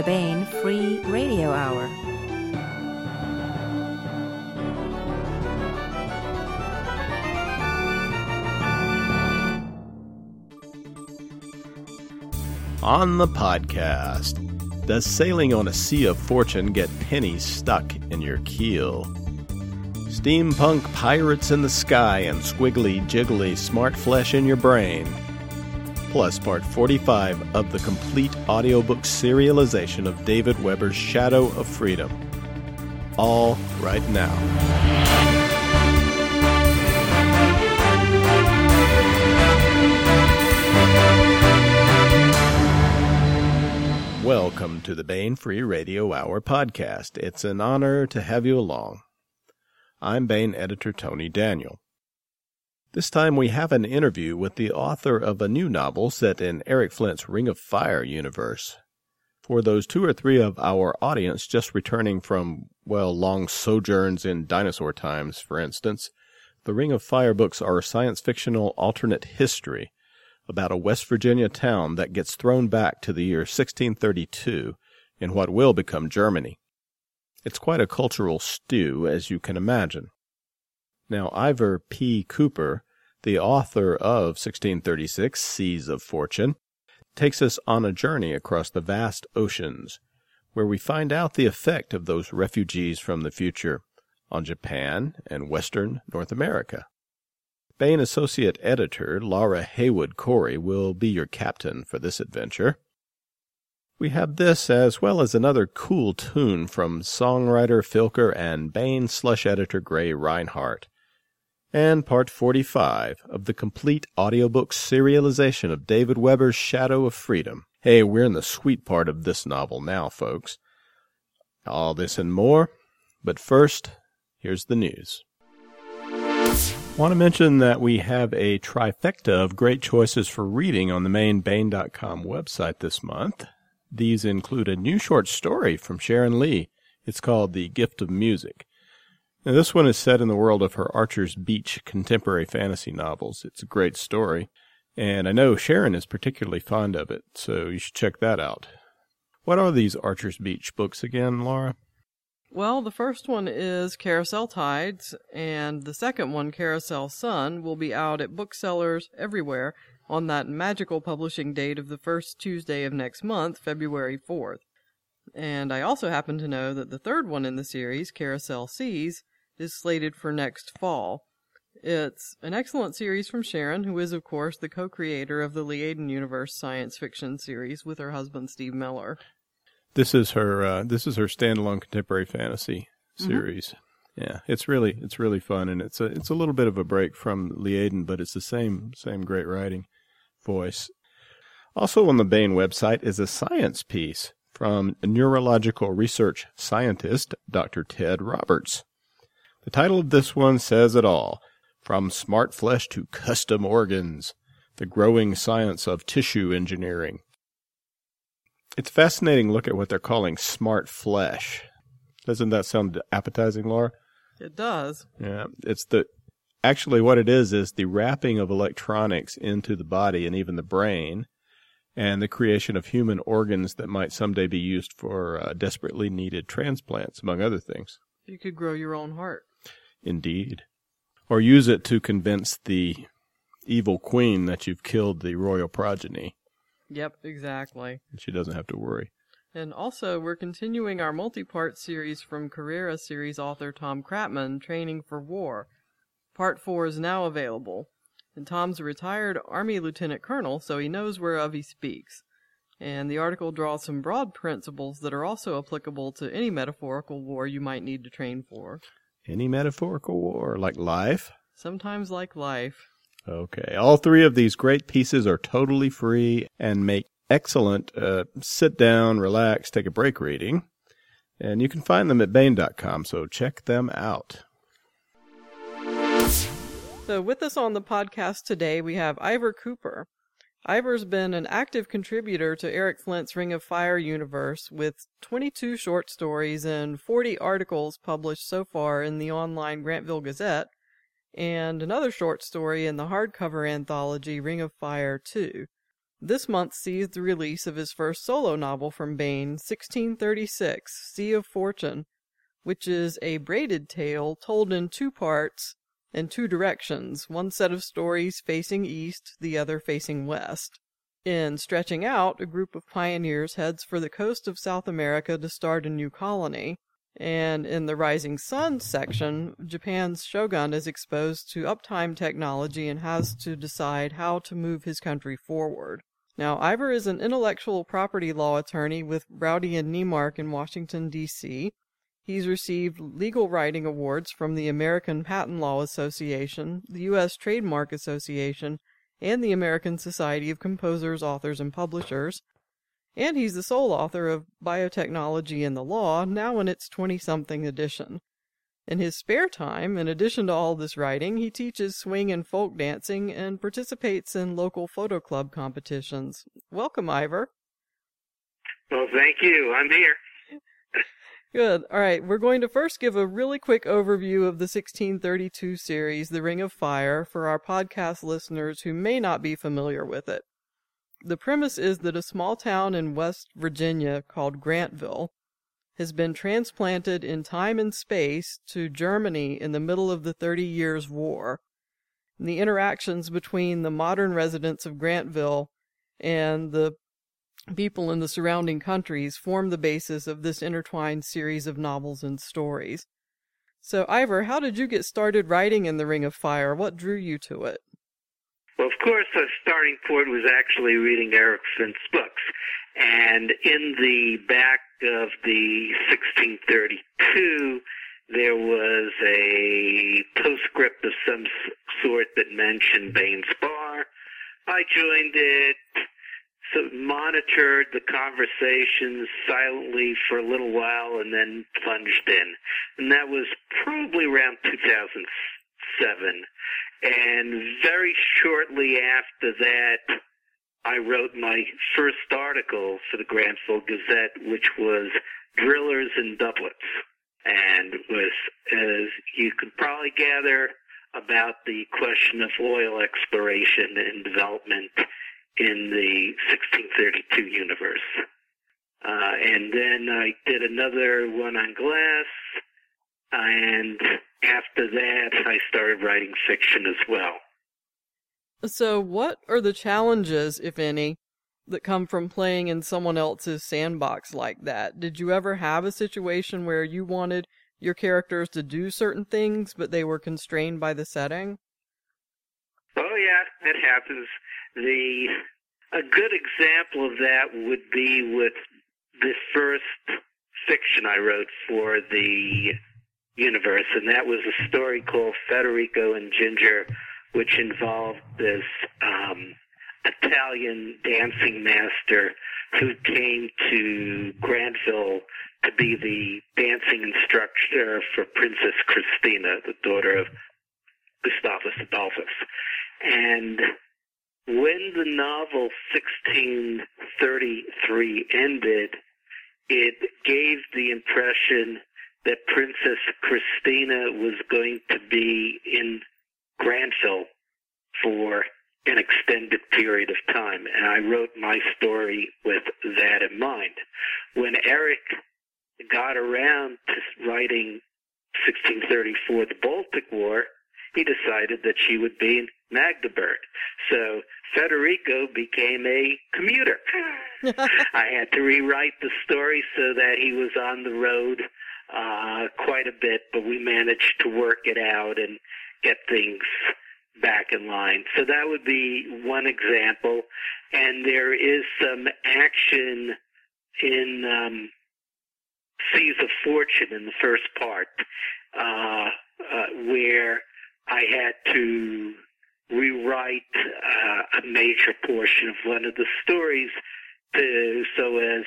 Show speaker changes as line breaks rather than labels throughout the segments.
the Baen Free Radio Hour.
On the podcast, does sailing on a sea of fortune get pennies stuck in your keel? Steampunk pirates in the sky and squiggly, jiggly smart flesh in your brain. Plus, part 45 of the complete audiobook serialization of David Weber's Shadow of Freedom. All right now. Welcome to the Baen Free Radio Hour podcast. It's an honor to have you along. I'm Baen editor Tony Daniel. This time we have an interview with the author of a new novel set in Eric Flint's Ring of Fire universe. For those two or three of our audience just returning from, well, long sojourns in dinosaur times, for instance, the Ring of Fire books are science fictional alternate history about a West Virginia town that gets thrown back to the year 1632 in what will become Germany. It's quite a cultural stew, as you can imagine. Now, Iver P. Cooper, the author of 1636 Seas of Fortune, takes us on a journey across the vast oceans, where we find out the effect of those refugees from the future on Japan and Western North America. Baen Associate Editor Laura Haywood Cory will be your captain for this adventure. We have this as well as another cool tune from songwriter Filker and Baen slush editor Gray Rinehart, and part 45 of the complete audiobook serialization of David Weber's Shadow of Freedom. Hey, we're in the sweet part of this novel now, folks. All this and more, but first, here's the news. Want to mention that we have a trifecta of great choices for reading on the main Baen.com website this month. These include a new short story from Sharon Lee. It's called The Gift of Music. Now, this one is set in the world of her Archer's Beach contemporary fantasy novels. It's a great story, and I know Sharon is particularly fond of it, so you should check that out. What are these Archer's Beach books again, Laura?
Well, the first one is Carousel Tides, and the second one, Carousel Sun, will be out at booksellers everywhere on that magical publishing date of the first Tuesday of next month, February 4th. And I also happen to know that the third one in the series, Carousel Seas, is slated for next fall. It's an excellent series from Sharon, who is, of course, the co creator of the Liaden Universe science fiction series with her husband, Steve Miller.
This is her. Uh, this is her standalone contemporary fantasy series. Mm-hmm. Yeah, it's really it's really fun, and it's a it's a little bit of a break from Liaden, but it's the same same great writing voice. Also on the Baen website is a science piece from neurological research scientist Dr. Ted Roberts. The title of this one says it all: from smart flesh to custom organs, the growing science of tissue engineering. It's fascinating look at what they're calling smart flesh. Doesn't that sound appetizing, Laura?
It does.
Yeah, it's the actually what it is is the wrapping of electronics into the body and even the brain and the creation of human organs that might someday be used for uh, desperately needed transplants among other things.
You could grow your own heart.
Indeed. Or use it to convince the evil queen that you've killed the royal progeny.
Yep, exactly.
And she doesn't have to worry.
And also, we're continuing our multi part series from Carrera series author Tom Kratman, Training for War. Part 4 is now available. And Tom's a retired Army Lieutenant Colonel, so he knows whereof he speaks. And the article draws some broad principles that are also applicable to any metaphorical war you might need to train for.
Any metaphorical war, like life?
Sometimes like life.
Okay. All three of these great pieces are totally free and make excellent uh, sit down, relax, take a break reading. And you can find them at Baen.com, so check them out.
So, with us on the podcast today, we have Iver Cooper. Iver's been an active contributor to Eric Flint's Ring of Fire universe with 22 short stories and 40 articles published so far in the online Grantville Gazette, and another short story in the hardcover anthology Ring of Fire 2. this month sees the release of his first solo novel from Baen, 1636, Sea of Fortune, which is a braided tale told in two parts and two directions, one set of stories facing east, the other facing west. In Stretching Out, a group of pioneers heads for the coast of South America to start a new colony. And in the Rising Sun section, Japan's shogun is exposed to uptime technology and has to decide how to move his country forward. Now, Iver is an intellectual property law attorney with Browdy and Neimark in Washington, D.C. He's received legal writing awards from the American Patent Law Association, the U.S. Trademark Association, and the American Society of Composers, Authors, and Publishers. And he's the sole author of Biotechnology and the Law, now in its 20 something edition. In his spare time, in addition to all this writing, he teaches swing and folk dancing and participates in local photo club competitions. Welcome, Iver.
Well, thank you. I'm here.
Good. All right. We're going to first give a really quick overview of the 1632 series, The Ring of Fire, for our podcast listeners who may not be familiar with it. The premise is that a small town in West Virginia called Grantville has been transplanted in time and space to Germany in the middle of the Thirty Years' War. And the interactions between the modern residents of Grantville and the people in the surrounding countries form the basis of this intertwined series of novels and stories. So, Iver, how did you get started writing in The Ring of Fire? What drew you to it?
Well, of course, the starting point was actually reading Eric books. And in the back of the 1632, there was a postscript of some sort that mentioned Baen's Bar. I joined it, monitored the conversations silently for a little while and then plunged in. And that was probably around 2007. And very shortly after that, I wrote my first article for the Grantville Gazette, which was Drillers and Doublets. And was, as you could probably gather, about the question of oil exploration and development in the 1632 universe. Uh, and then I did another one on glass, and after that, I started writing fiction as well.
So, what are the challenges, if any, that come from playing in someone else's sandbox like that? Did you ever have a situation where you wanted your characters to do certain things, but they were constrained by the setting?
Oh yeah, it happens. The a good example of that would be with the first fiction I wrote for the universe, and that was a story called Federico and Ginger, which involved this um, Italian dancing master who came to Grantville to be the dancing instructor for Princess Christina, the daughter of Gustavus Adolphus. And when the novel 1633 ended, it gave the impression that Princess Christina was going to be in Grantville for an extended period of time. And I wrote my story with that in mind. When Eric got around to writing 1634, the Baltic War, he decided that she would be in Magdeburg. So Federico became a commuter. I had to rewrite the story so that he was on the road uh, quite a bit, but we managed to work it out and get things back in line. So that would be one example. And there is some action in um, Seas of Fortune in the first part, uh, uh, where I had to rewrite uh, a major portion of one of the stories to, so as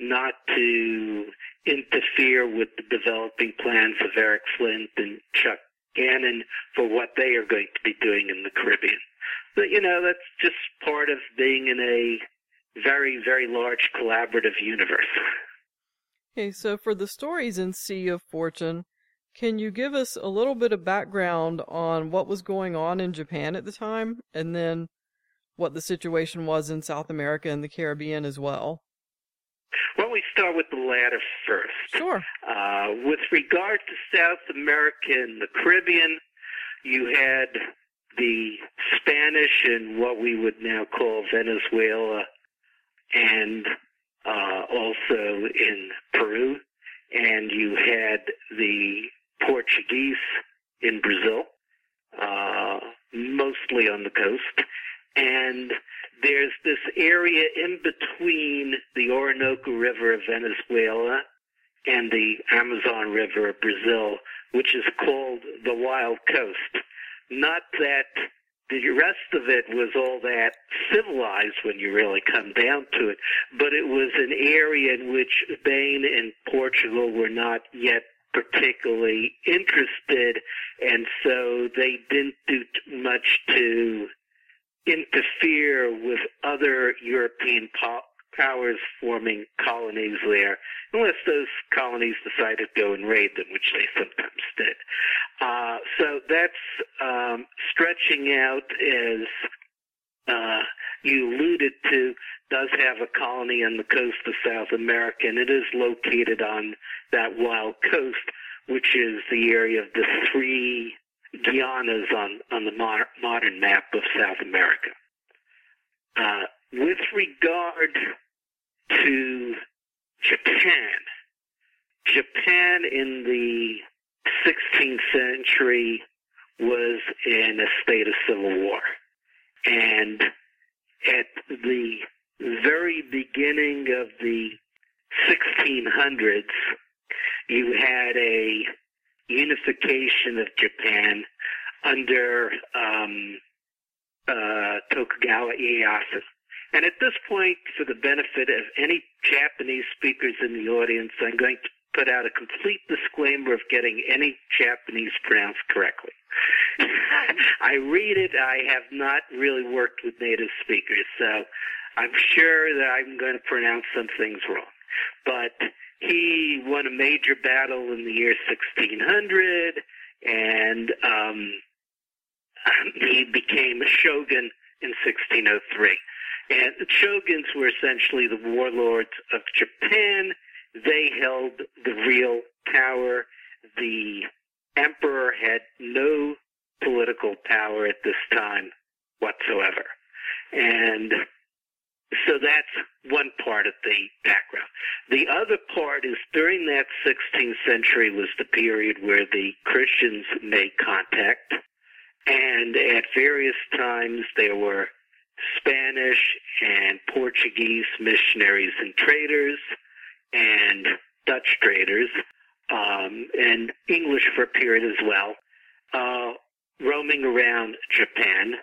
not to interfere with the developing plans of Eric Flint and Chuck Gannon for what they are going to be doing in the Caribbean. But, you know, that's just part of being in a very, very large collaborative universe.
Okay, so for the stories in Sea of Fortune, can you give us a little bit of background on what was going on in Japan at the time? And then what the situation was in South America and the Caribbean as well.
Don't we start with the latter first?
Sure.
Uh, with regard to South America and the Caribbean, you had the Spanish and what we would now call Venezuela, and uh, also in Peru, and you had the Portuguese in Brazil, uh, mostly on the coast, and there's this area in between the Orinoco River of Venezuela and the Amazon River of Brazil, which is called the Wild Coast. Not that the rest of it was all that civilized when you really come down to it, but it was an area in which Spain and Portugal were not yet particularly interested, and so they didn't do much to interfere with other European po- powers forming colonies there, unless those colonies decided to go and raid them, which they sometimes did. Uh, so that's um, stretching out as uh, you alluded to, does have a colony on the coast of South America, and it is located on that wild coast, which is the area of the three Guianas on, on the mo- modern map of South America. Uh, with regard to Japan, Japan in the 16th century was in a state of civil war. And at the very beginning of the 1600s, you had a unification of Japan under um, uh, Tokugawa Ieyasu. And at this point, for the benefit of any Japanese speakers in the audience, I'm going to put out a complete disclaimer of getting any Japanese pronounced correctly. I read it. I have not really worked with native speakers, so I'm sure that I'm going to pronounce some things wrong. But he won a major battle in the year 1600, and um, he became a shogun in 1603. And the shoguns were essentially the warlords of Japan. They held the real power. The emperor had no political power at this time whatsoever. And so that's one part of the background. The other part is during that 16th century was the period where the Christians made contact. And at various times there were Spanish and Portuguese missionaries and traders and Dutch traders um, and English for a period as well, uh, roaming around Japan.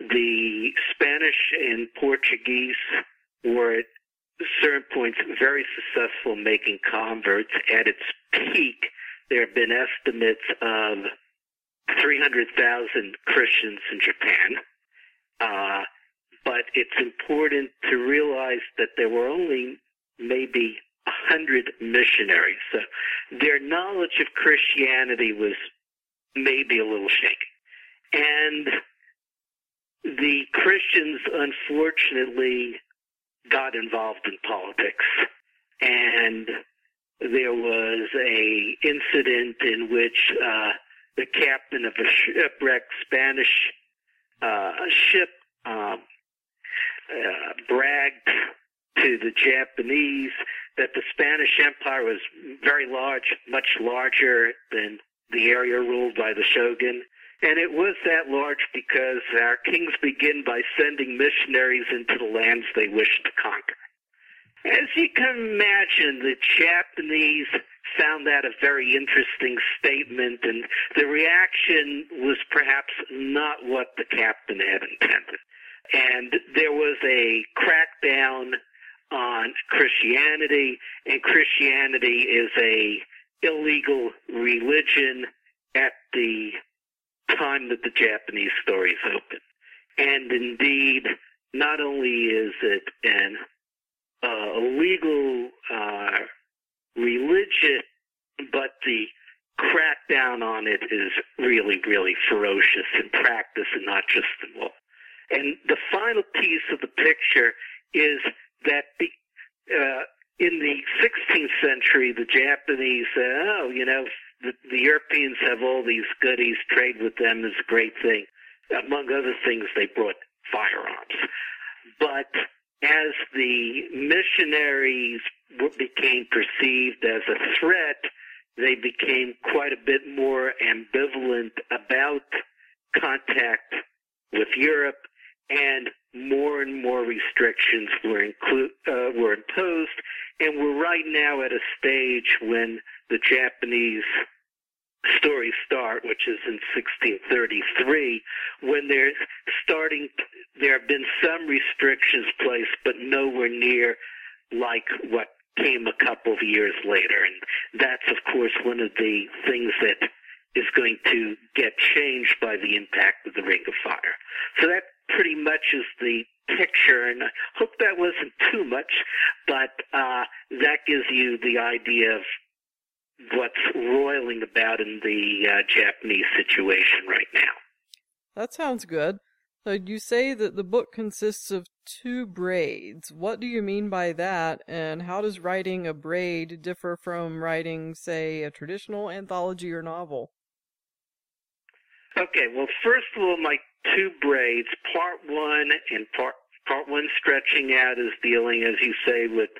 The Spanish and Portuguese were at certain points very successful making converts. At its peak, there have been estimates of 300,000 Christians in Japan. Uh, but it's important to realize that there were only maybe a hundred missionaries. So their knowledge of Christianity was maybe a little shaky. And the Christians, unfortunately, got involved in politics. And there was a incident in which uh, the captain of a shipwrecked Spanish uh, ship um, uh, bragged to the Japanese that the Spanish Empire was very large, much larger than the area ruled by the shogun. And it was that large because our kings begin by sending missionaries into the lands they wished to conquer. As you can imagine, the Japanese found that a very interesting statement, and the reaction was perhaps not what the captain had intended and there was a crackdown on Christianity, and Christianity is a illegal religion at the time that the Japanese stories open. And indeed, not only is it an uh, illegal uh, religion, but the crackdown on it is really, really ferocious in practice and not just in law. And the final piece of the picture is that the, uh, in the 16th century, the Japanese said, oh, you know, the, the Europeans have all these goodies, trade with them is a great thing. Among other things, they brought firearms. But as the missionaries became perceived as a threat, they became quite a bit more ambivalent about contact with Europe, and more and more restrictions were inclu- uh, were imposed, and we're right now at a stage when the Japanese stories start, which is in 1633, when they're starting. There have been some restrictions placed, but nowhere near like what came a couple of years later, and that's of course one of the things that is going to get changed by the impact of the Ring of Fire. So that pretty much is the picture, and I hope that wasn't too much, but uh, that gives you the idea of what's roiling about in the uh, Japanese situation right now.
That sounds good. So you say that the book consists of two braids. What do you mean by that, and how does writing a braid differ from writing, say, a traditional anthology or novel?
Okay, well, first of all, my two braids, part one and part part one stretching out is dealing, as you say, with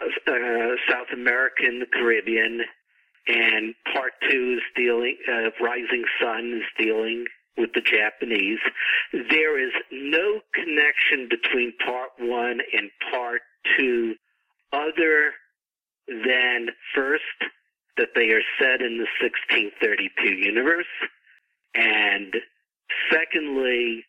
uh, uh, South America and the Caribbean, and part two is dealing, uh, Rising Sun is dealing with the Japanese. There is no connection between part one and part two other than first that they are set in the 1632 universe and secondly,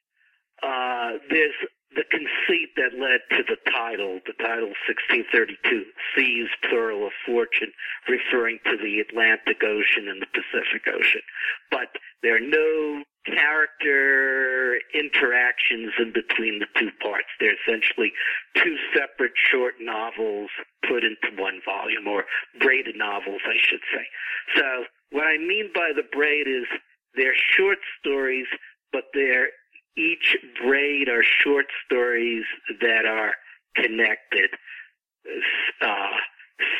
uh, there's the conceit that led to the title, the title 1632, Seas, plural of fortune, referring to the Atlantic Ocean and the Pacific Ocean. But there are no character interactions in between the two parts. They're essentially two separate short novels put into one volume, or braided novels, I should say. So what I mean by the braid is they're short stories, but they're each braid are short stories that are connected. Uh,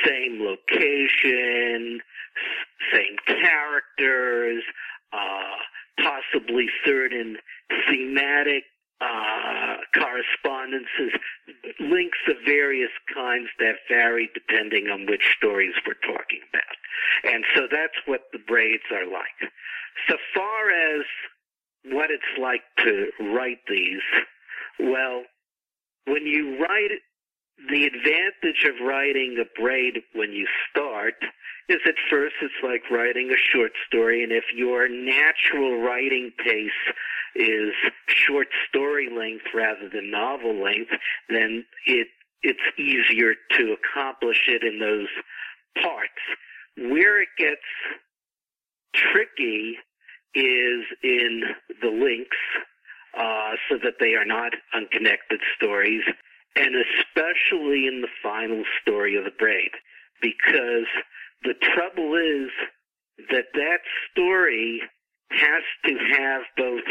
same location, same characters, uh, possibly certain thematic uh, correspondences, links of various kinds that vary depending on which stories we're talking about. And so that's what the braids are like. So far as what it's like to write these, well, when you write the advantage of writing a braid when you start is at first it's like writing a short story and if your natural writing pace is short story length rather than novel length then it it's easier to accomplish it in those parts. Where it gets tricky is in the links uh, so that they are not unconnected stories, and especially in the final story of the braid, because the trouble is that that story has to have both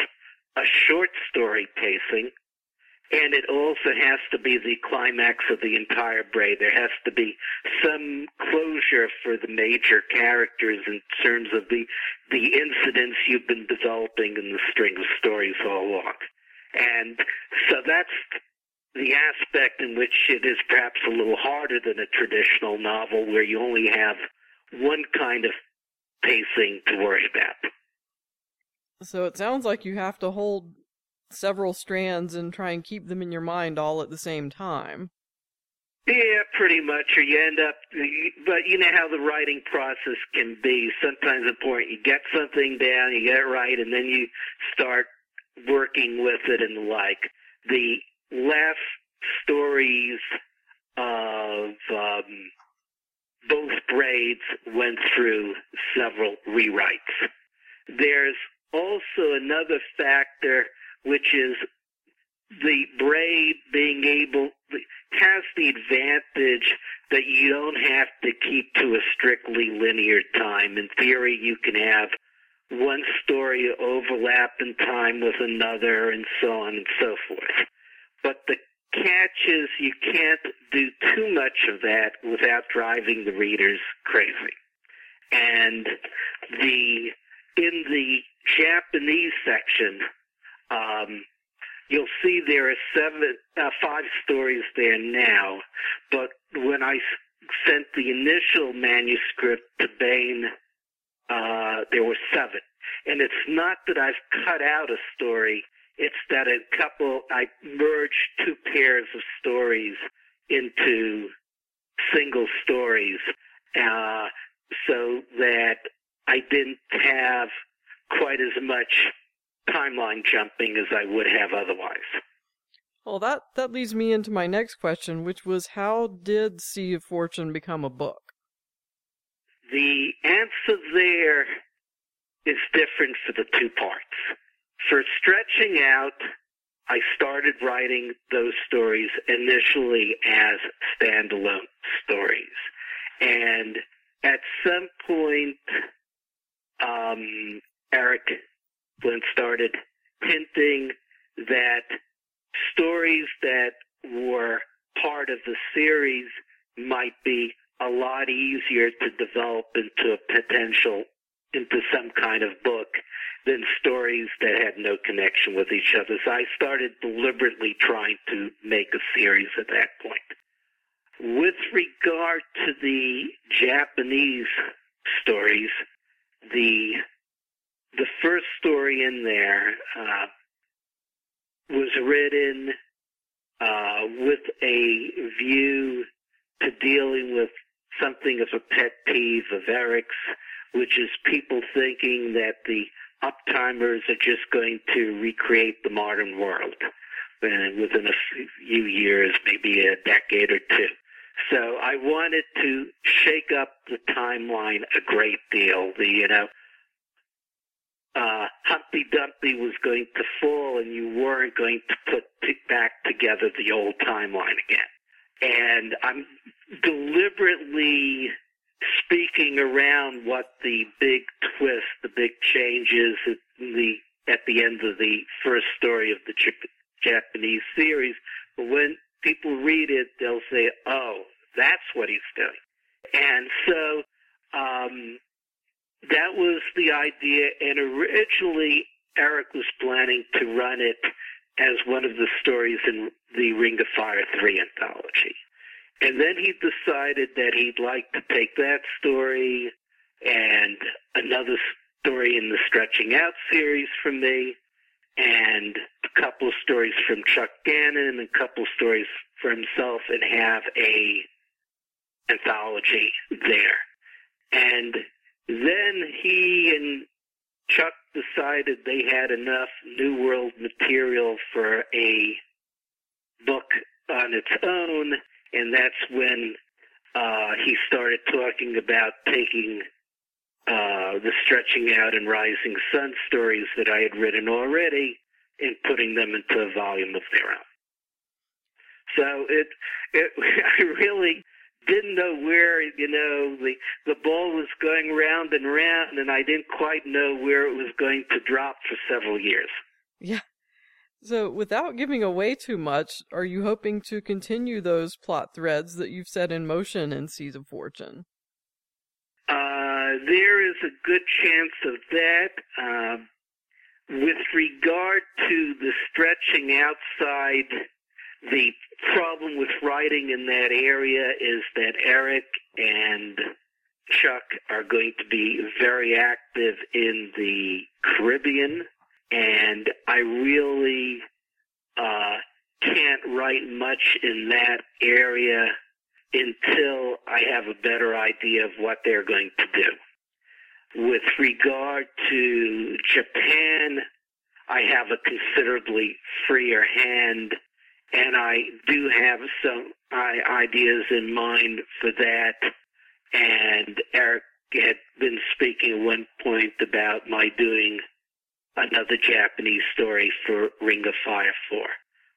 a short story pacing and it also has to be the climax of the entire braid. There has to be some closure for the major characters in terms of the the incidents you've been developing in the string of stories all along. And so that's the aspect in which it is perhaps a little harder than a traditional novel where you only have one kind of pacing to worry about.
So it sounds like you have to hold several strands and try and keep them in your mind all at the same time.
Yeah, pretty much, or you end up, but you know how the writing process can be. Sometimes important, you get something down, you get it right, and then you start working with it and the like. The last stories of um, both braids went through several rewrites. There's also another factor which is the braid being able has the advantage that you don't have to keep to a strictly linear time. In theory, you can have one story overlap in time with another and so on and so forth. But the catch is you can't do too much of that without driving the readers crazy. And the in the Japanese section, um, you'll see there are seven, uh, five stories there now. But when I sent the initial manuscript to Baen, uh, there were seven. And it's not that I've cut out a story. It's that a couple, I merged two pairs of stories into single stories, uh, so that I didn't have quite as much timeline jumping as I would have otherwise.
Well, that, that leads me into my next question, which was how did Sea of Fortune become a book?
The answer there is different for the two parts. For stretching out, I started writing those stories initially as standalone stories. And at some point, um, Eric Flint started hinting that stories that were part of the series might be a lot easier to develop into a potential into some kind of book than stories that had no connection with each other. So I started deliberately trying to make a series at that point. With regard to the Japanese stories, the the first story in there uh, was written uh, with a view to dealing with something of a pet peeve of Eric's, which is people thinking that the uptimers are just going to recreate the modern world and within a few years, maybe a decade or two. So I wanted to shake up the timeline a great deal. The you know uh, Humpty Dumpty was going to fall and you weren't going to put back together the old timeline again. And I'm deliberately speaking around what the big twist, the big change is at the, at the end of the first story of the Japanese series. But when people read it, they'll say, oh, that's what he's doing. And so, um, that was the idea. And originally, Eric was planning to run it as one of the stories in the Ring of Fire 3 anthology. And then he decided that he'd like to take that story and another story in the Stretching Out series from me, and a couple of stories from Chuck Gannon, and a couple of stories for himself, and have a anthology there. And then he and Chuck decided they had enough New World material for a book on its own, and that's when uh, he started talking about taking uh, the stretching out and rising sun stories that I had written already and putting them into a volume of their own. So it, it, I really didn't know where you know the the ball was going round and round, and I didn't quite know where it was going to drop for several years.
Yeah. So, without giving away too much, are you hoping to continue those plot threads that you've set in motion in Seas of Fortune?
Uh, there is a good chance of that. Uh, with regard to the stretching outside the problem with writing in that area is that Eric and Chuck are going to be very active in the Caribbean, and I really uh, can't write much in that area until I have a better idea of what they're going to do. With regard to Japan, I have a considerably freer hand and I do have some ideas in mind for that. And Eric had been speaking at one point about my doing another Japanese story for Ring of Fire 4.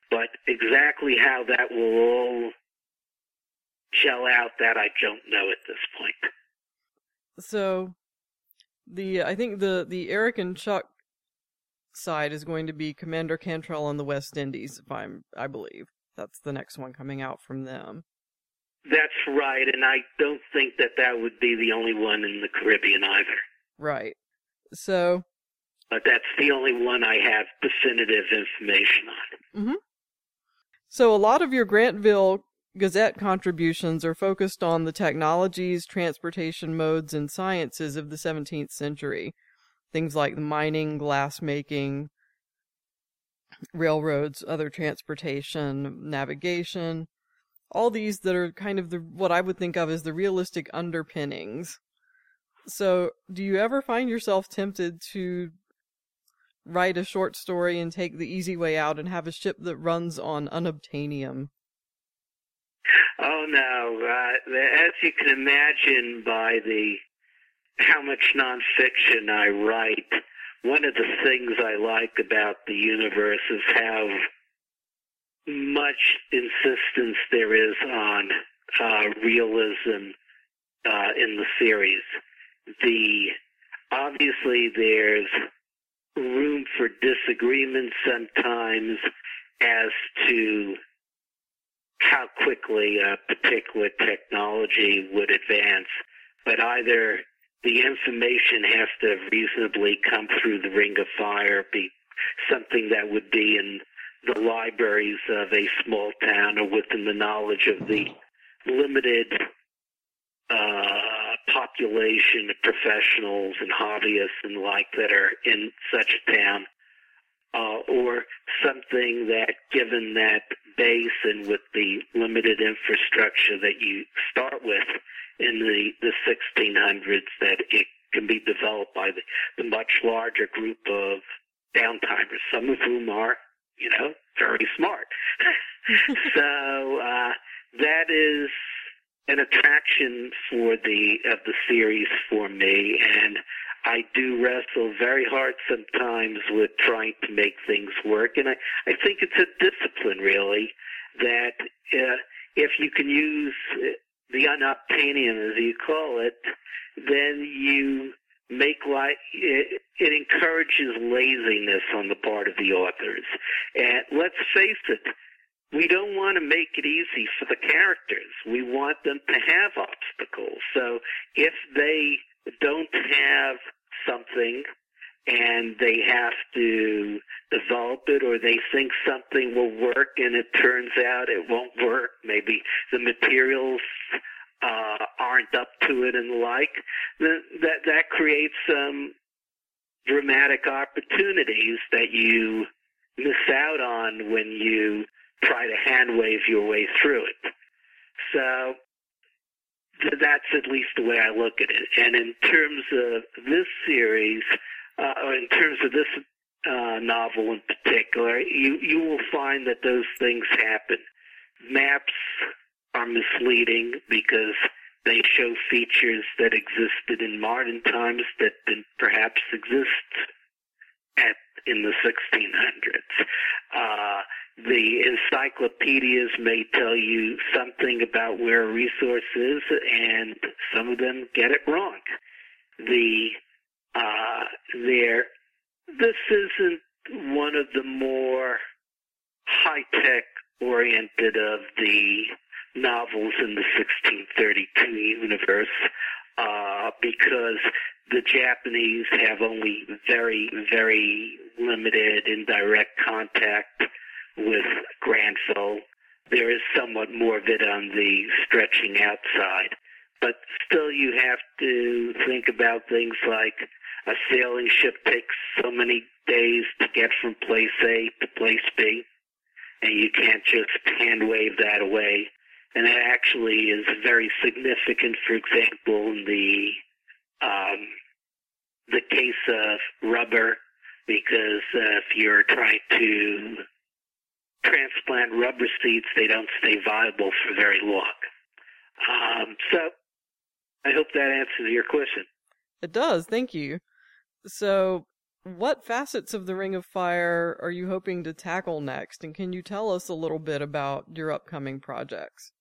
But exactly how that will all shell out, that I don't know at this point.
So, The I think the the Eric and Chuck side is going to be Commander Cantrell on the West Indies, if I'm I believe. That's the next one coming out from them.
That's right, and I don't think that that would be the only one in the Caribbean either.
Right. So.
But that's the only one I have definitive information on.
Mm-hmm. So a lot of your Grantville Gazette contributions are focused on the technologies, transportation modes, and sciences of the 17th century. Things like mining, glass making, railroads, other transportation, navigation, all these that are kind of the what I would think of as the realistic underpinnings. So, do you ever find yourself tempted to write a short story and take the easy way out and have a ship that runs on unobtainium?
Oh no! Uh, as you can imagine by the how much nonfiction I write, one of the things I like about the universe is how much insistence there is on uh, realism uh, in the series. The obviously there's room for disagreement sometimes as to how quickly a particular technology would advance, but either the information has to reasonably come through the ring of fire, be something that would be in the libraries of a small town or within the knowledge of the limited uh, population of professionals and hobbyists and like that are in such a town, uh, or something that, given that base and with the limited infrastructure that you start with in the, the 1600s, that it can be developed by the, the much larger group of downtimers, some of whom are you know, very smart. so uh, that is an attraction for the of the series for me, and I do wrestle very hard sometimes with trying to make things work, and I I think it's a discipline really that uh, if you can use the unobtainium as you call it, then you make life it, it encourages laziness on the part of the authors. And let's face it we don't want to make it easy for the characters. We want them to have obstacles. So if they don't have something and they have to develop it or they think something will work and it turns out it won't work maybe the materials uh, aren't up to it and the like, that that creates some dramatic opportunities that you miss out on when you try to hand wave your way through it. So that's at least the way I look at it. And in terms of this series, uh, or in terms of this uh, novel in particular, you you will find that those things happen. Maps are misleading because they show features that existed in modern times that didn't perhaps exist at in the 1600s. Uh, the encyclopedias may tell you something about where a resource is, and some of them get it wrong. The uh, there, this isn't one of the more high tech oriented of the novels in the 1632 universe uh, because the Japanese have only very, very limited indirect contact with Grantville. There is somewhat more of it on the stretching outside. But still, you have to think about things like a sailing ship takes so many days to get from place A to place B, and you can't just hand wave that away and that actually is very significant. For example, in the um, the case of rubber, because uh, if you're trying to transplant rubber seeds, they don't stay viable for very long. Um, so, I hope that answers your question.
It does. Thank you. So, what facets of the Ring of Fire are you hoping to tackle next? And can you tell us a little bit about your upcoming projects?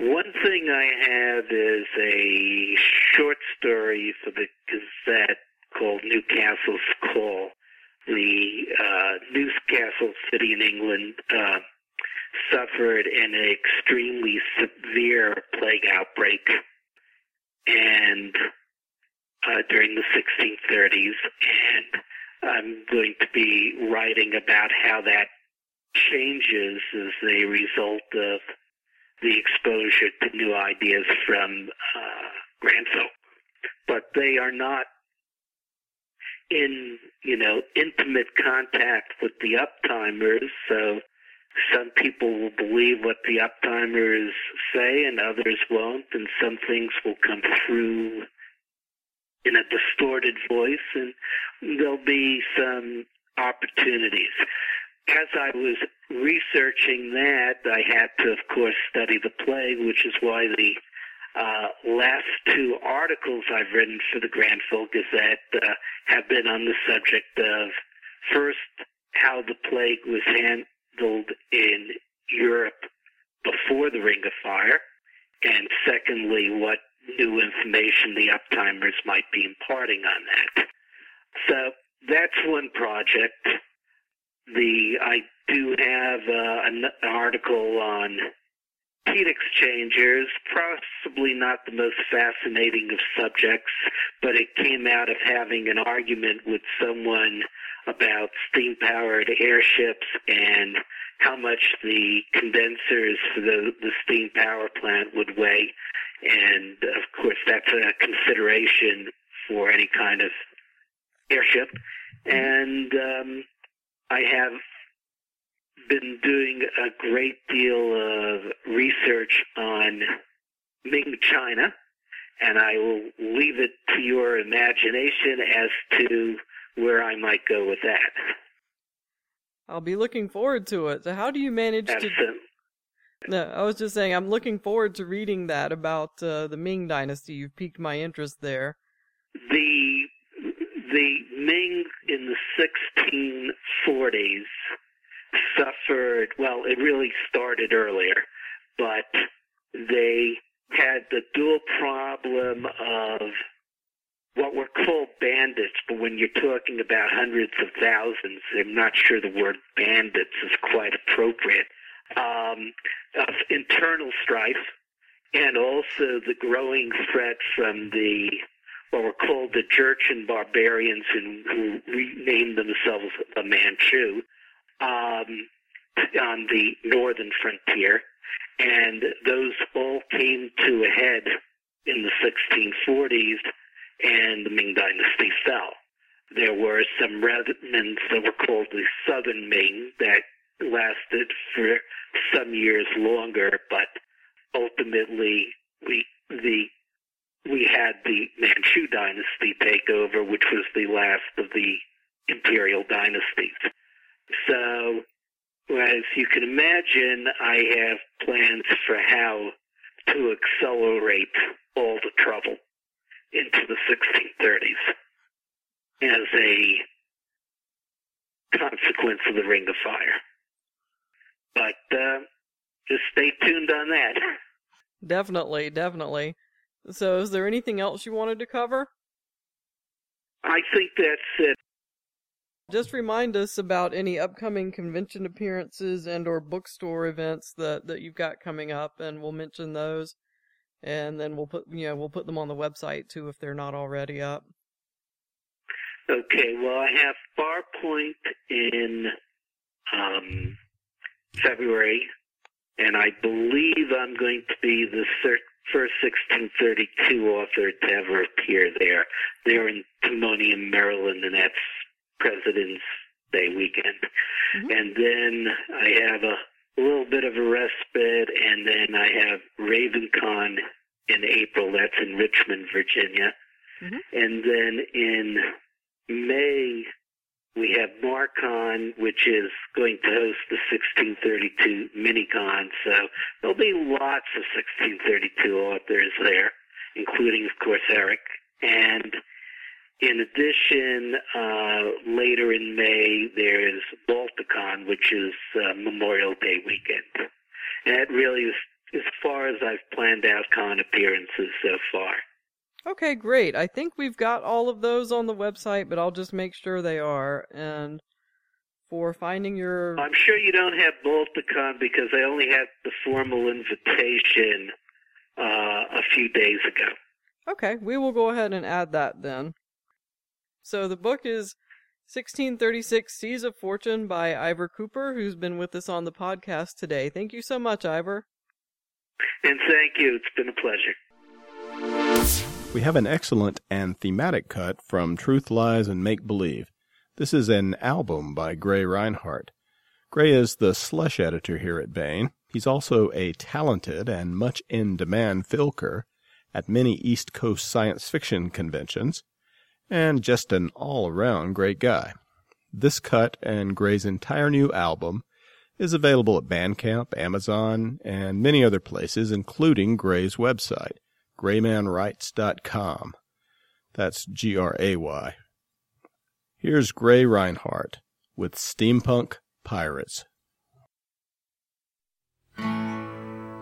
One thing I have is a short story for the Gazette called Newcastle's Call. The uh, Newcastle city in England uh, suffered an extremely severe plague outbreak, and uh, during the 1630s, and I'm going to be writing about how that changes as a result of the exposure to new ideas from uh, Grantville. But they are not in, you know, intimate contact with the uptimers, so some people will believe what the uptimers say and others won't, and some things will come through in a distorted voice, and there'll be some opportunities. As I was researching that, I had to, of course, study the plague, which is why the uh, last two articles I've written for the Grantville Gazette uh, have been on the subject of first how the plague was handled in Europe before the Ring of Fire, and secondly, what new information the uptimers might be imparting on that. So that's one project. The I do have uh, an, an article on heat exchangers, possibly not the most fascinating of subjects, but it came out of having an argument with someone about steam powered airships and how much the condensers for the, the steam power plant would weigh. And of course, that's a consideration for any kind of airship. And um, I have been doing a great deal of research on Ming China, and I will leave it to your imagination as to where I might go with that.
I'll be looking forward to it. So, how do you manage
That's
to? No, I was just saying I'm looking forward to reading that about uh, the Ming Dynasty. You've piqued my interest there.
the the Ming in the 1640s suffered. Well, it really started earlier, but they had the dual problem of what were called bandits, but when you're talking about hundreds of thousands, I'm not sure the word bandits is quite appropriate, um, of internal strife, and also the growing threat from the what were called the Jurchen barbarians who, who renamed themselves the Manchu um, on the northern frontier. And those all came to a head in the 1640s, and the Ming Dynasty fell. There were some remnants that were called the Southern Ming that lasted for some years longer, but ultimately we the we had the Manchu dynasty take over, which was the last of the imperial dynasties. So, as you can imagine, I have plans for how to accelerate all the trouble into the 1630s as a consequence of the Ring of Fire. But uh, just stay tuned on that.
Definitely, definitely. So, is there anything else you wanted to cover?
I think that's it.
Just remind us about any upcoming convention appearances and or bookstore events that, that you've got coming up and we'll mention those. And then we'll put you know, we'll put them on the website too if they're not already up.
Okay, well, I have Farpoint in um, February, and I believe I'm going to be the first 1632 author to ever appear there. They're in Timonium, Maryland, and that's President's Day weekend.
Mhm.
And then I have a little bit of a respite, and then I have RavenCon in April. That's in Richmond, Virginia.
Mhm.
And then in May, we have Marcon, which is going to host the 1632 Minicon. So there'll be lots of 1632 authors there, including, of course, Eric. And in addition, uh, later in May, there's Balticon, which is uh, Memorial Day weekend. And that really is as far as I've planned out con appearances so far.
Okay, great. I think we've got all of those on the website, but I'll just make sure they are. And for finding your.
I'm sure you don't have Balticon because I only had the formal invitation uh, a few days ago.
Okay, we will go ahead and add that then. So the book is 1636 Seas of Fortune by Iver Cooper, who's been with us on the podcast today. Thank you so much, Iver.
And thank you. It's been a pleasure.
We have an excellent and thematic cut from Truth, Lies, and Make Believe. This is an album by Gray Rinehart. Gray is the slush editor here at Baen. He's also a talented and much in demand filker at many East Coast science fiction conventions, and just an all around great guy. This cut and Gray's entire new album is available at Bandcamp, Amazon, and many other places, including Gray's website graymanwrites.com. That's G R A Y. Here's Gray Rinehart with Steampunk Pirates.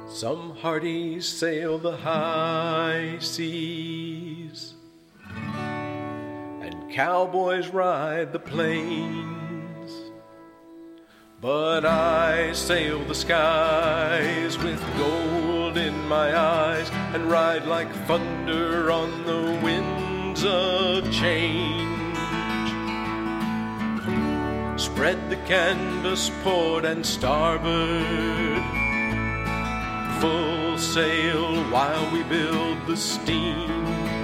Some hearties sail the high seas, and cowboys ride the plains. But I sail the skies with gold in my eyes and ride like thunder on the winds of change. Spread the canvas port and starboard, full sail while we build the steam.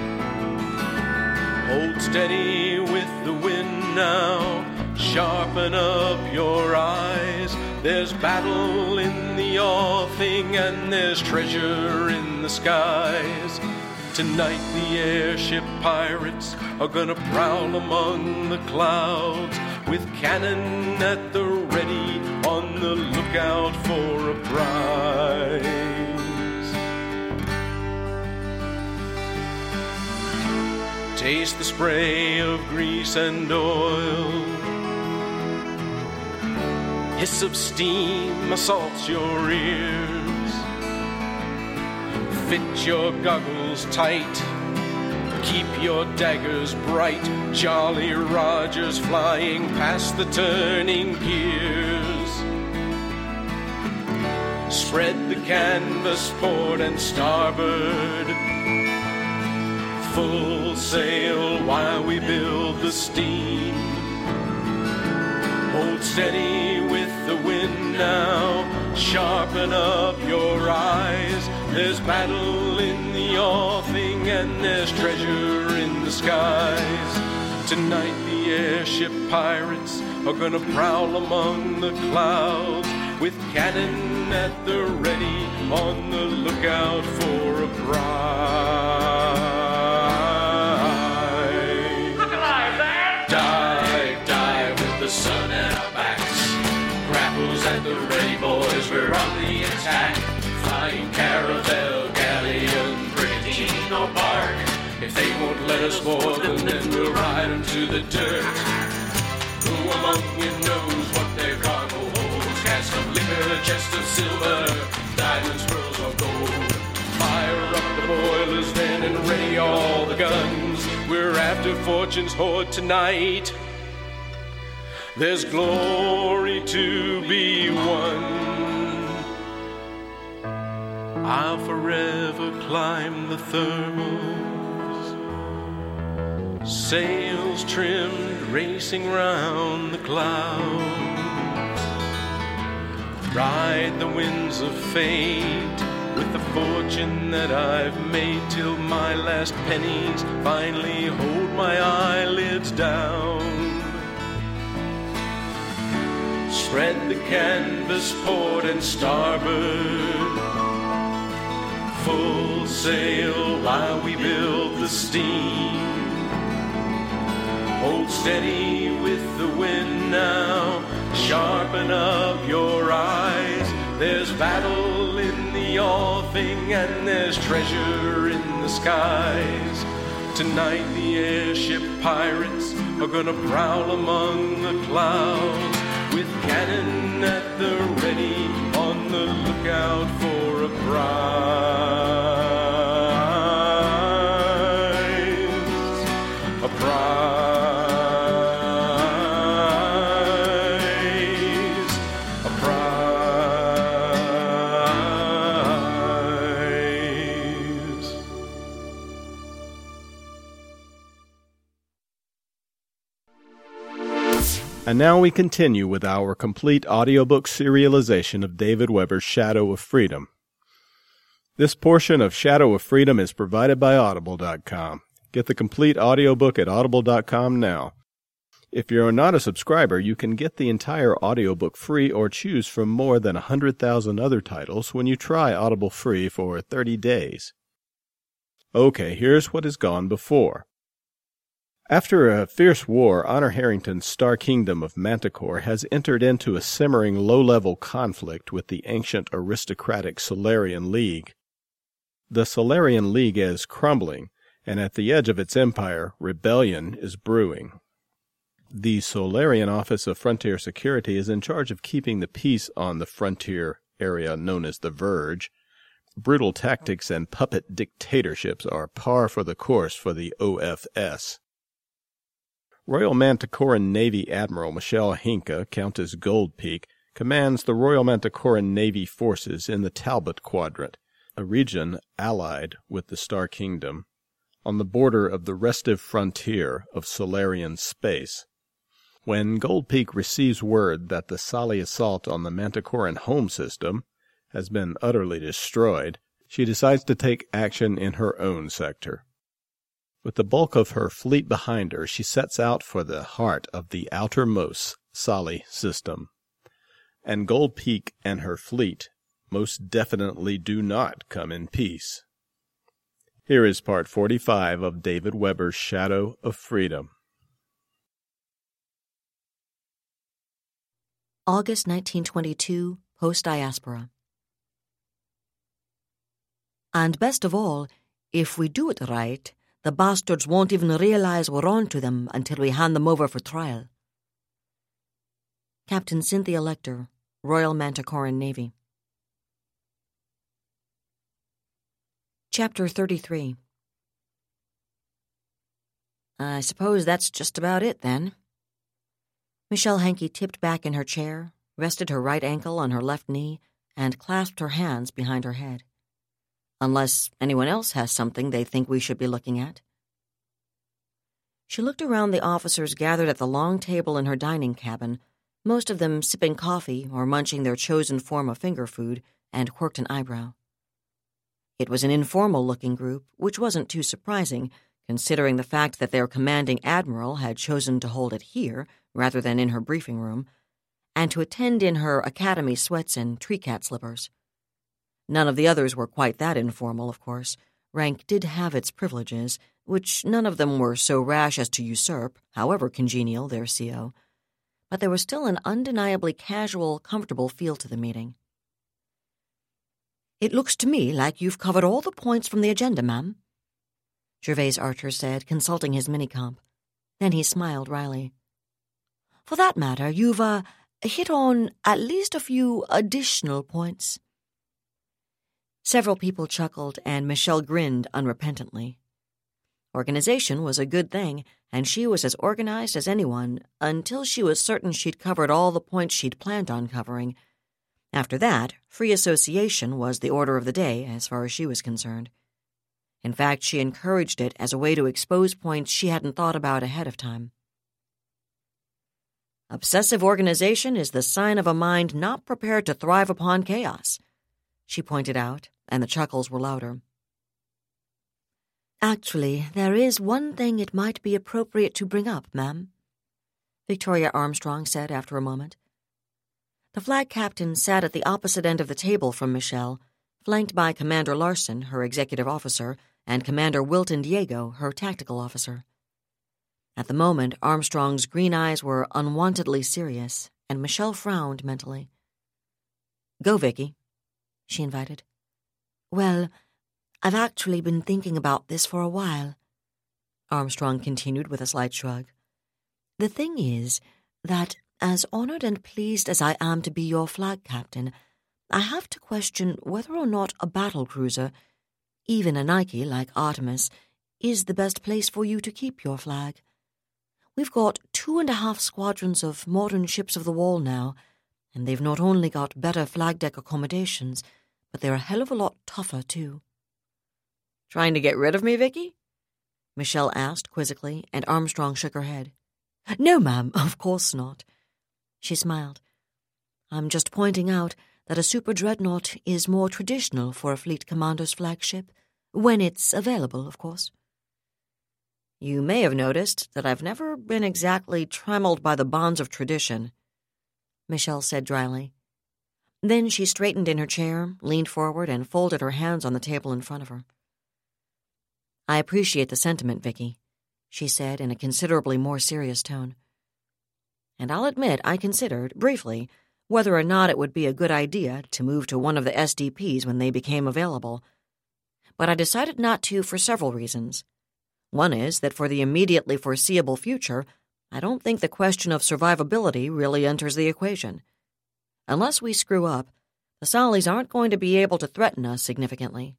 Hold steady with the wind now Sharpen up your eyes. There's battle in the offing, and there's treasure in the skies. Tonight, the airship pirates are gonna prowl among the clouds with cannon at the ready, on the lookout for a prize. Taste the spray of grease and oil hiss of steam assaults your ears. Fit your goggles tight, keep your daggers bright. Jolly Rogers flying past the turning piers. Spread the canvas port and starboard. Full sail while we build the steam. Hold steady with the wind now. Sharpen up your eyes. There's battle in the offing and there's treasure in the skies. Tonight the airship pirates are gonna prowl among the clouds with cannon at the ready on the lookout for a prize. Caravel, galleon, brigantine or bark. If they won't let us board them, then we'll ride them to the dirt. Who among you knows what their cargo holds? Cask of liquor, chest of silver, diamonds, pearls, or gold. Fire up the boilers then and ready all the guns. We're after fortune's hoard tonight. There's glory to be won. I'll forever climb the thermals. Sails trimmed, racing round the clouds. Ride the winds of fate with the fortune that I've made till my last pennies finally hold my eyelids down. Spread the canvas port and starboard. Full sail while we build the steam. Hold steady with the wind now. Sharpen up your eyes. There's battle in the offing and there's treasure in the skies. Tonight the airship pirates are gonna prowl among the clouds with cannon at the ready on the lookout for a prize.
And now we continue with our complete audiobook serialization of David Weber's Shadow of Freedom. This portion of Shadow of Freedom is provided by Audible.com. Get the complete audiobook at Audible.com now. If you're not a subscriber, you can get the entire audiobook free or choose from more than 100,000 other titles when you try Audible free for 30 days. Okay, here's what has gone before. After a fierce war, Honor Harrington's star kingdom of Manticore has entered into a simmering low-level conflict with the ancient aristocratic Solarian League. The Solarian League is crumbling, and at the edge of its empire, rebellion is brewing. The Solarian Office of Frontier Security is in charge of keeping the peace on the frontier area known as the Verge. Brutal tactics and puppet dictatorships are par for the course for the OFS. Royal Manticoran Navy Admiral Michelle Henke, Countess Goldpeak, commands the Royal Manticoran Navy forces in the Talbot Quadrant, a region allied with the Star Kingdom, on the border of the restive frontier of Solarian space. When Goldpeak receives word that the Solly assault on the Manticoran home system has been utterly destroyed, she decides to take action in her own sector. With the bulk of her fleet behind her, she sets out for the heart of the outermost Solly system. And Gold Peak and her fleet most definitely do not come in peace. Here is part 45 of David Weber's Shadow of Freedom.
August 1922, post diaspora. And best of all, if we do it right, the bastards won't even realize we're on to them until we hand them over for trial. Captain Cynthia Lecter, Royal Manticoran Navy. Chapter 33 I suppose that's just about it, then. Michelle Henke tipped back in her chair, rested her right ankle on her left knee, and clasped her hands behind her head. Unless anyone else has something they think we should be looking at. She looked around the officers gathered at the long table in her dining cabin, most of them sipping coffee or munching their chosen form of finger food, and quirked an eyebrow. It was an informal looking group, which wasn't too surprising, considering the fact that their commanding admiral had chosen to hold it here rather than in her briefing room, and to attend in her academy sweats and tree cat slippers. None of the others were quite that informal, of course. Rank did have its privileges, which none of them were so rash as to usurp, however congenial their CO. But there was still an undeniably casual, comfortable feel to the meeting. It looks to me like you've covered all the points from the agenda, ma'am, Gervase Archer said, consulting his minicomp. Then he smiled wryly. For that matter, you've, uh, hit on at least a few additional points. Several people chuckled, and Michelle grinned unrepentantly. Organization was a good thing, and she was as organized as anyone until she was certain she'd covered all the points she'd planned on covering. After that, free association was the order of the day as far as she was concerned. In fact, she encouraged it as a way to expose points she hadn't thought about ahead of time. Obsessive organization is the sign of a mind not prepared to thrive upon chaos, she pointed out, and the chuckles were louder. Actually, there is one thing it might be appropriate to bring up, ma'am, Victoria Armstrong said after a moment. The flag captain sat at the opposite end of the table from Michelle, flanked by Commander Larson, her executive officer, and Commander Wilton Diego, her tactical officer. At the moment, Armstrong's green eyes were unwontedly serious, and Michelle frowned mentally. Go, Vicky, she invited. Well, I've actually been thinking about this for a while, Armstrong continued with a slight shrug. The thing is that, as honored and pleased as I am to be your flag captain, I have to question whether or not a battle cruiser, even a Nike like Artemis, is the best place for you to keep your flag. We've got two and a half squadrons of modern ships of the wall now, and they've not only got better flag deck accommodations, but they're a hell of a lot tougher, too.
Trying to get rid of me, Vicky?
Michelle asked quizzically, and Armstrong shook her head. No, ma'am, of course not. She smiled. I'm just pointing out that a super dreadnought is more traditional for a fleet commander's flagship, when it's available, of course.
You may have noticed that I've never been exactly trammeled by the bonds of tradition, Michelle said dryly.
Then she straightened in her chair, leaned forward, and folded her hands on the table in front of her. I appreciate the sentiment, Vicky, she said in a considerably more serious tone. And I'll admit I considered, briefly, whether or not it would be a good idea to move to one of the SDPs when they became available. But I decided not to for several reasons. One is that for the immediately foreseeable future, I don't think the question of survivability really enters the equation. Unless we screw up, the Sollies aren't going to be able to threaten us significantly.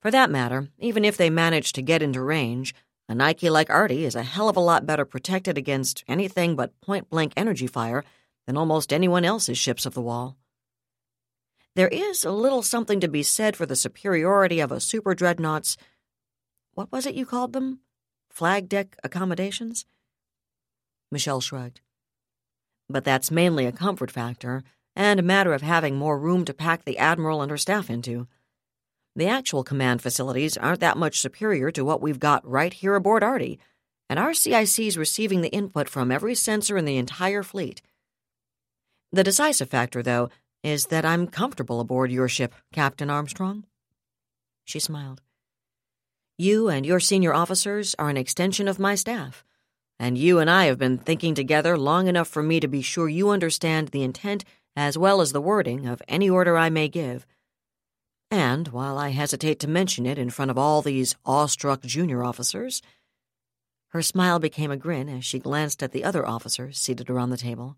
For that matter, even if they manage to get into range, a Nike like Artie is a hell of a lot better protected against anything but point blank energy fire than almost anyone else's ships of the wall. There is a little something to be said for the superiority of a super dreadnought's. What was it you called them? Flag deck accommodations? Michelle shrugged. But that's mainly a comfort factor and a matter of having more room to pack the Admiral and her staff into. The actual command facilities aren't that much superior to what we've got right here aboard Artie, and our CIC's receiving the input from every sensor in the entire fleet. The decisive factor, though, is that I'm comfortable aboard your ship, Captain Armstrong. She smiled. You and your senior officers are an extension of my staff, and you and I have been thinking together long enough for me to be sure you understand the intent as well as the wording of any order I may give. And while I hesitate to mention it in front of all these awestruck junior officers, her smile became a grin as she glanced at the other officers seated around the table.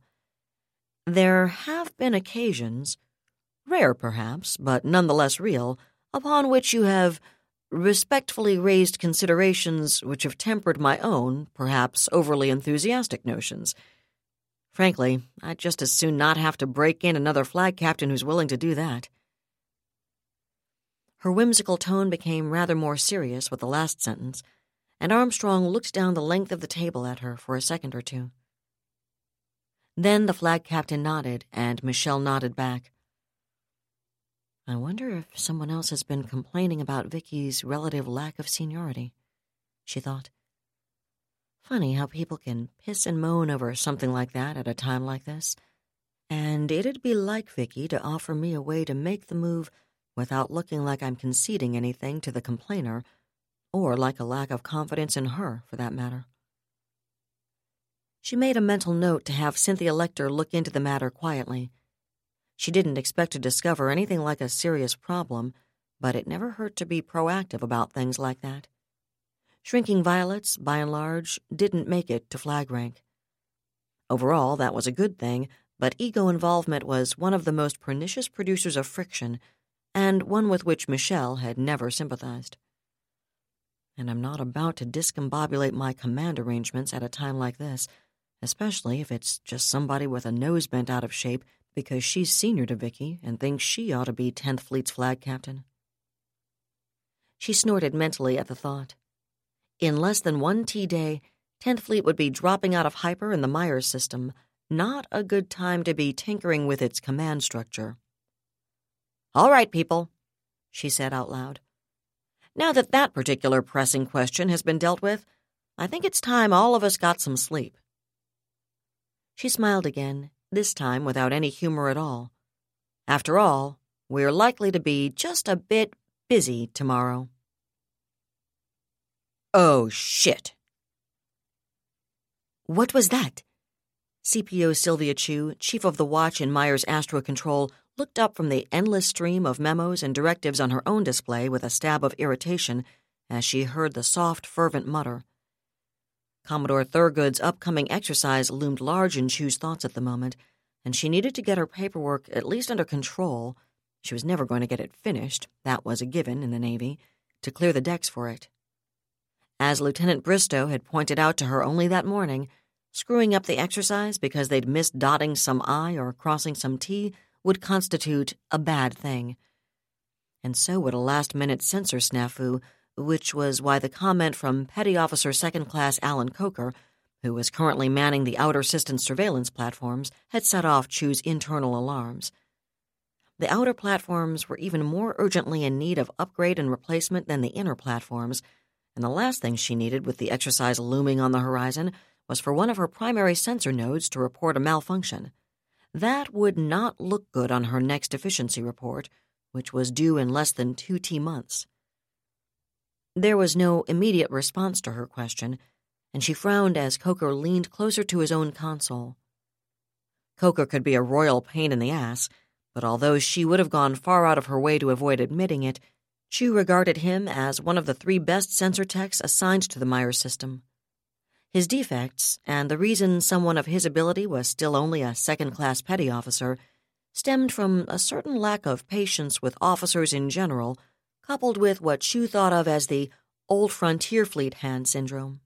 There have been occasions, rare perhaps, but nonetheless real, upon which you have respectfully raised considerations which have tempered my own, perhaps overly enthusiastic notions. Frankly, I'd just as soon not have to break in another flag captain who's willing to do that. Her whimsical tone became rather more serious with the last sentence, and Armstrong looked down the length of the table at her for a second or two. Then the flag captain nodded, and Michelle nodded back. I wonder if someone else has been complaining about Vicky's relative lack of seniority, she thought. Funny how people can piss and moan over something like that at a time like this. And it'd be like Vicky to offer me a way to make the move without looking like I'm conceding anything to the complainer, or like a lack of confidence in her, for that matter. She made a mental note to have Cynthia Lecter look into the matter quietly. She didn't expect to discover anything like a serious problem, but it never hurt to be proactive about things like that. Shrinking violets, by and large, didn't make it to flag rank. Overall, that was a good thing, but ego involvement was one of the most pernicious producers of friction and one with which Michelle had never sympathized. And I'm not about to discombobulate my command arrangements at a time like this, especially if it's just somebody with a nose bent out of shape because she's senior to Vicky and thinks she ought to be 10th Fleet's flag captain. She snorted mentally at the thought. In less than one T day, 10th Fleet would be dropping out of hyper in the Myers system, not a good time to be tinkering with its command structure. All right, people, she said out loud. Now that that particular pressing question has been dealt with, I think it's time all of us got some sleep. She smiled again, this time without any humor at all. After all, we're likely to be just a bit busy tomorrow.
Oh, shit.
What was that? CPO Sylvia Chu, chief of the watch in Myers Astro Control, looked up from the endless stream of memos and directives on her own display with a stab of irritation as she heard the soft, fervent mutter. Commodore Thurgood's upcoming exercise loomed large in Chu's thoughts at the moment, and she needed to get her paperwork at least under control. She was never going to get it finished, that was a given in the Navy, to clear the decks for it. As Lieutenant Bristow had pointed out to her only that morning, screwing up the exercise because they'd missed dotting some I or crossing some T would constitute a bad thing. And so would a last minute censor snafu, which was why the comment from Petty Officer Second Class Alan Coker, who was currently manning the outer systems surveillance platforms, had set off Chu's internal alarms. The outer platforms were even more urgently in need of upgrade and replacement than the inner platforms, and the last thing she needed with the exercise looming on the horizon was for one of her primary sensor nodes to report a malfunction. That would not look good on her next efficiency report, which was due in less than two T months. There was no immediate response to her question, and she frowned as Coker leaned closer to his own console. Coker could be a royal pain in the ass, but although she would have gone far out of her way to avoid admitting it, Chu regarded him as one of the three best sensor techs assigned to the Myers system. His defects, and the reason someone of his ability was still only a second class petty officer, stemmed from a certain lack of patience with officers in general, coupled with what Chu thought of as the old frontier fleet hand syndrome.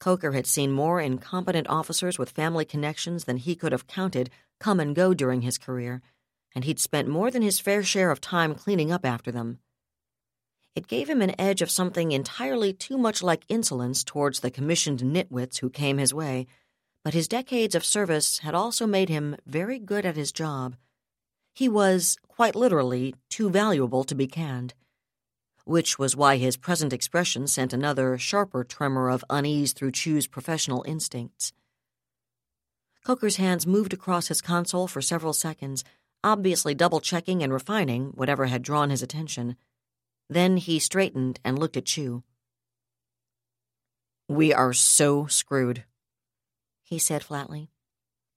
Coker had seen more incompetent officers with family connections than he could have counted come and go during his career, and he'd spent more than his fair share of time cleaning up after them. It gave him an edge of something entirely too much like insolence towards the commissioned nitwits who came his way, but his decades of service had also made him very good at his job. He was, quite literally, too valuable to be canned. Which was why his present expression sent another, sharper tremor of unease through Chu's professional instincts. Coker's hands moved across his console for several seconds, obviously double checking and refining whatever had drawn his attention. Then he straightened and looked at Chu. We are so screwed, he said flatly.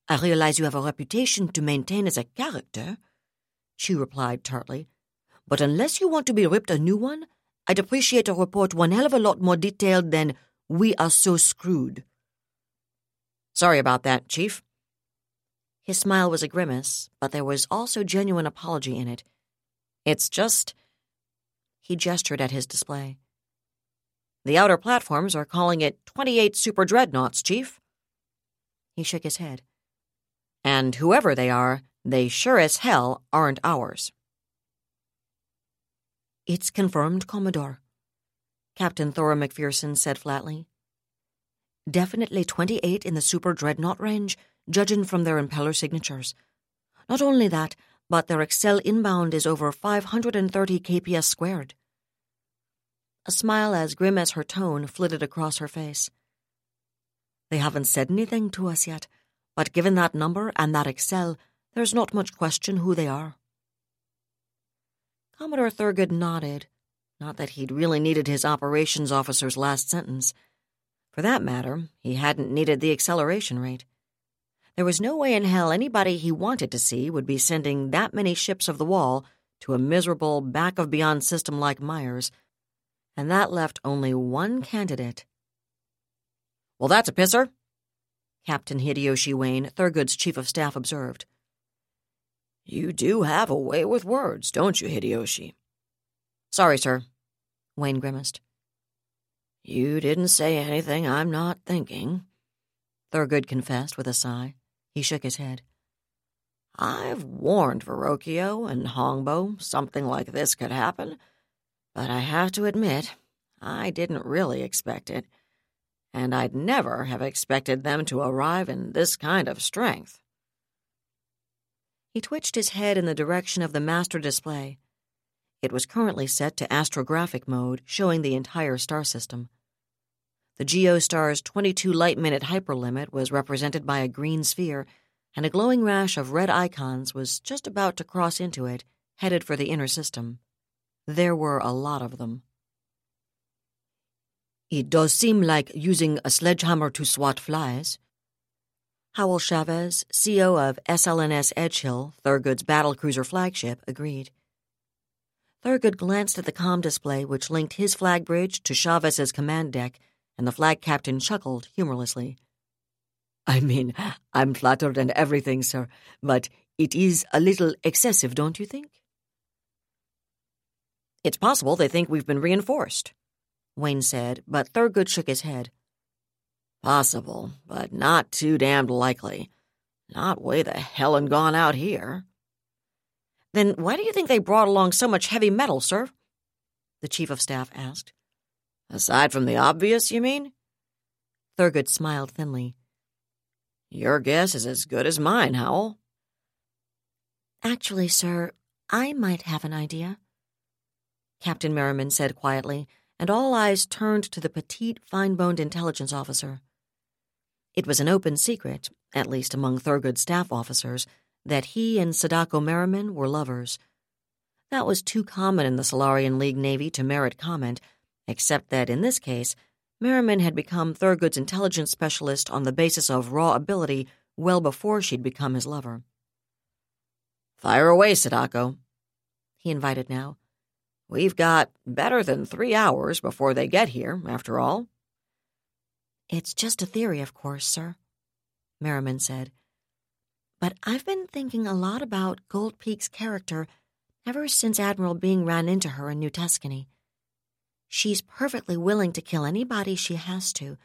I realize you have a reputation to maintain as a character, Chu replied tartly. But unless you want to be ripped a new one, I'd appreciate a report one hell of a lot more detailed than we are so screwed. Sorry about that, Chief. His smile was a grimace, but there was also genuine apology in it. It's just. He gestured at his display. The outer platforms are calling it 28 super dreadnoughts, Chief. He shook his head. And whoever they are, they sure as hell aren't ours. It's confirmed, Commodore, Captain Thora McPherson said flatly. Definitely 28 in the super dreadnought range, judging from their impeller signatures. Not only that, but their accel inbound is over 530 kps squared. A smile as grim as her tone flitted across her face. They haven't said anything to us yet, but given that number and that accel, there's not much question who they are. Commodore Thurgood nodded. Not that he'd really needed his operations officer's last sentence. For that matter, he hadn't needed the acceleration rate. There was no way in hell anybody he wanted to see would be sending that many ships of the wall to a miserable back of beyond system like Myers, and that left only one candidate. Well, that's a pisser, Captain Hideyoshi Wayne, Thurgood's chief of staff, observed. You do have a way with words, don't you, Hideyoshi? Sorry, sir, Wayne grimaced. You didn't say anything I'm not thinking, Thurgood confessed with a sigh. He shook his head. I've warned Verrocchio and Hongbo something like this could happen, but I have to admit, I didn't really expect it, and I'd never have expected them to arrive in this kind of strength. He twitched his head in the direction of the master display. It was currently set to astrographic mode, showing the entire star system. The Geostar's 22 light minute hyperlimit was represented by a green sphere, and a glowing rash of red icons was just about to cross into it, headed for the inner system. There were a lot of them. It does seem like using a sledgehammer to swat flies. Howell Chavez, CO of SLNS Edgehill, Thurgood's battlecruiser flagship, agreed. Thurgood glanced at the com display which linked his flag bridge to Chavez's command deck and the flag captain chuckled humorlessly. I mean, I'm flattered and everything, sir, but it is a little excessive, don't you think? It's possible they think we've been reinforced, Wayne said, but Thurgood shook his head. Possible, but not too damned likely. Not way the hell and gone out here. Then why do you think they brought along so much heavy metal, sir? The chief of staff asked. Aside from the obvious, you mean? Thurgood smiled thinly. Your guess is as good as mine, Howell. Actually, sir, I might have an idea. Captain Merriman said quietly, and all eyes turned to the petite, fine boned intelligence officer. It was an open secret, at least among Thurgood's staff officers, that he and Sadako Merriman were lovers. That was too common in the Solarian League Navy to merit comment, except that in this case, Merriman had become Thurgood's intelligence specialist on the basis of raw ability well before she'd become his lover. Fire away, Sadako, he invited now. We've got better than three hours before they get here, after all. It's just a theory, of course, sir, Merriman said. But I've been thinking a lot about Gold Peak's character ever since Admiral Byng ran into her in New Tuscany. She's perfectly willing to kill anybody she has to.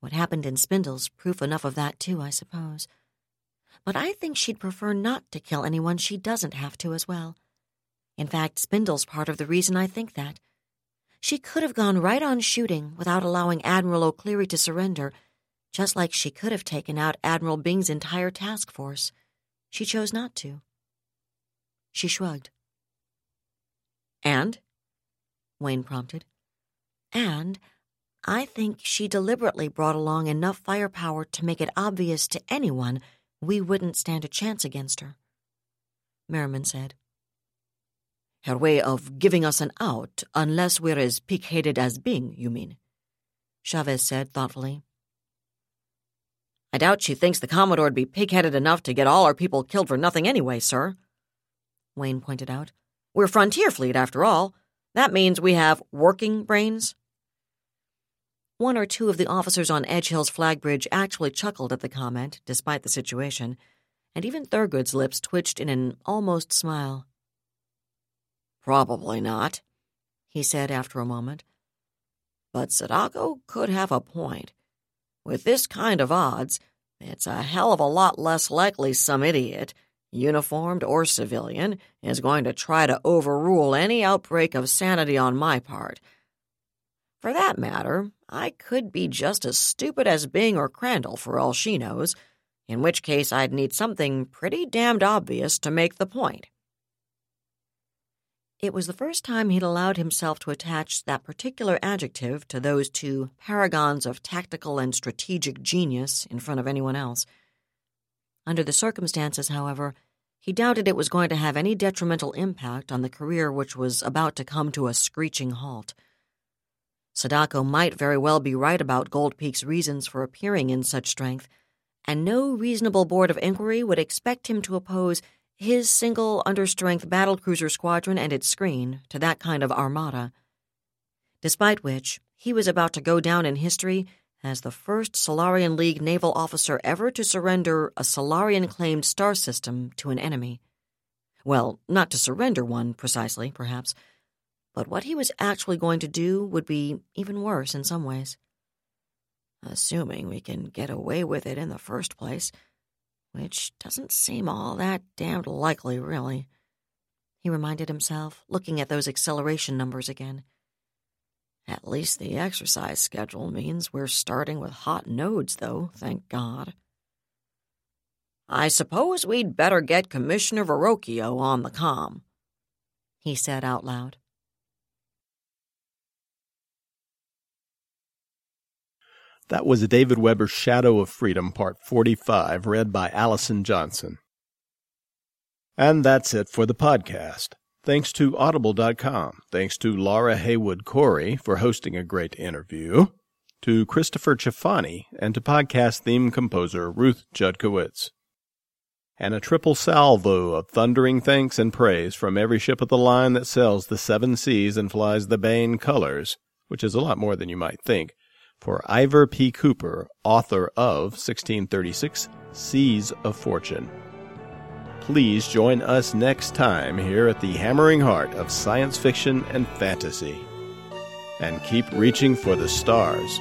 What happened in Spindle's proof enough of that, too, I suppose. But I think she'd prefer not to kill anyone she doesn't have to as well. In fact, Spindle's part of the reason I think that. She could have gone right on shooting without allowing Admiral O'Cleary to surrender, just like she could have taken out Admiral Byng's entire task force. She chose not to. She shrugged. And? Wayne prompted. And I think she deliberately brought along enough firepower to make it obvious to anyone we wouldn't stand a chance against her. Merriman said. Her way of giving us an out, unless we're as pig headed as Byng, you mean? Chavez said thoughtfully. I doubt she thinks the Commodore'd be pig headed enough to get all our people killed for nothing anyway, sir. Wayne pointed out. We're Frontier Fleet, after all. That means we have working brains. One or two of the officers on Edge Hill's flag bridge actually chuckled at the comment, despite the situation, and even Thurgood's lips twitched in an almost smile. Probably not, he said after a moment. But Sadako could have a point. With this kind of odds, it's a hell of a lot less likely some idiot, uniformed or civilian, is going to try to overrule any outbreak of sanity on my part. For that matter, I could be just as stupid as Byng or Crandall for all she knows, in which case I'd need something pretty damned obvious to make the point. It was the first time he'd allowed himself to attach that particular adjective to those two paragons of tactical and strategic genius in front of anyone else. Under the circumstances, however, he doubted it was going to have any detrimental impact on the career which was about to come to a screeching halt. Sadako might very well be right about Gold Peak's reasons for appearing in such strength, and no reasonable board of inquiry would expect him to oppose his single understrength battlecruiser squadron and its screen to that kind of armada. Despite which, he was about to go down in history as the first Solarian League naval officer ever to surrender a Solarian claimed star system to an enemy. Well, not to surrender one precisely, perhaps, but what he was actually going to do would be even worse in some ways. Assuming we can get away with it in the first place which doesn't seem all that damned likely, really. He reminded himself, looking at those acceleration numbers again. At least the exercise schedule means we're starting with hot nodes, though, thank God. I suppose we'd better get Commissioner Verrocchio on the com, he said out loud.
That was David Weber's Shadow of Freedom, Part 45, read by Allison Johnson. And that's it for the podcast. Thanks to Audible.com. Thanks to Laura Haywood Cory for hosting a great interview. To Christopher Chafani and to podcast theme composer Ruth Judkowitz. And a triple salvo of thundering thanks and praise from every ship of the line that sails the seven seas and flies the Baen colors, which is a lot more than you might think for Iver P. Cooper, author of 1636 Seas of Fortune. Please join us next time here at the hammering heart of science fiction and fantasy. and keep reaching for the stars.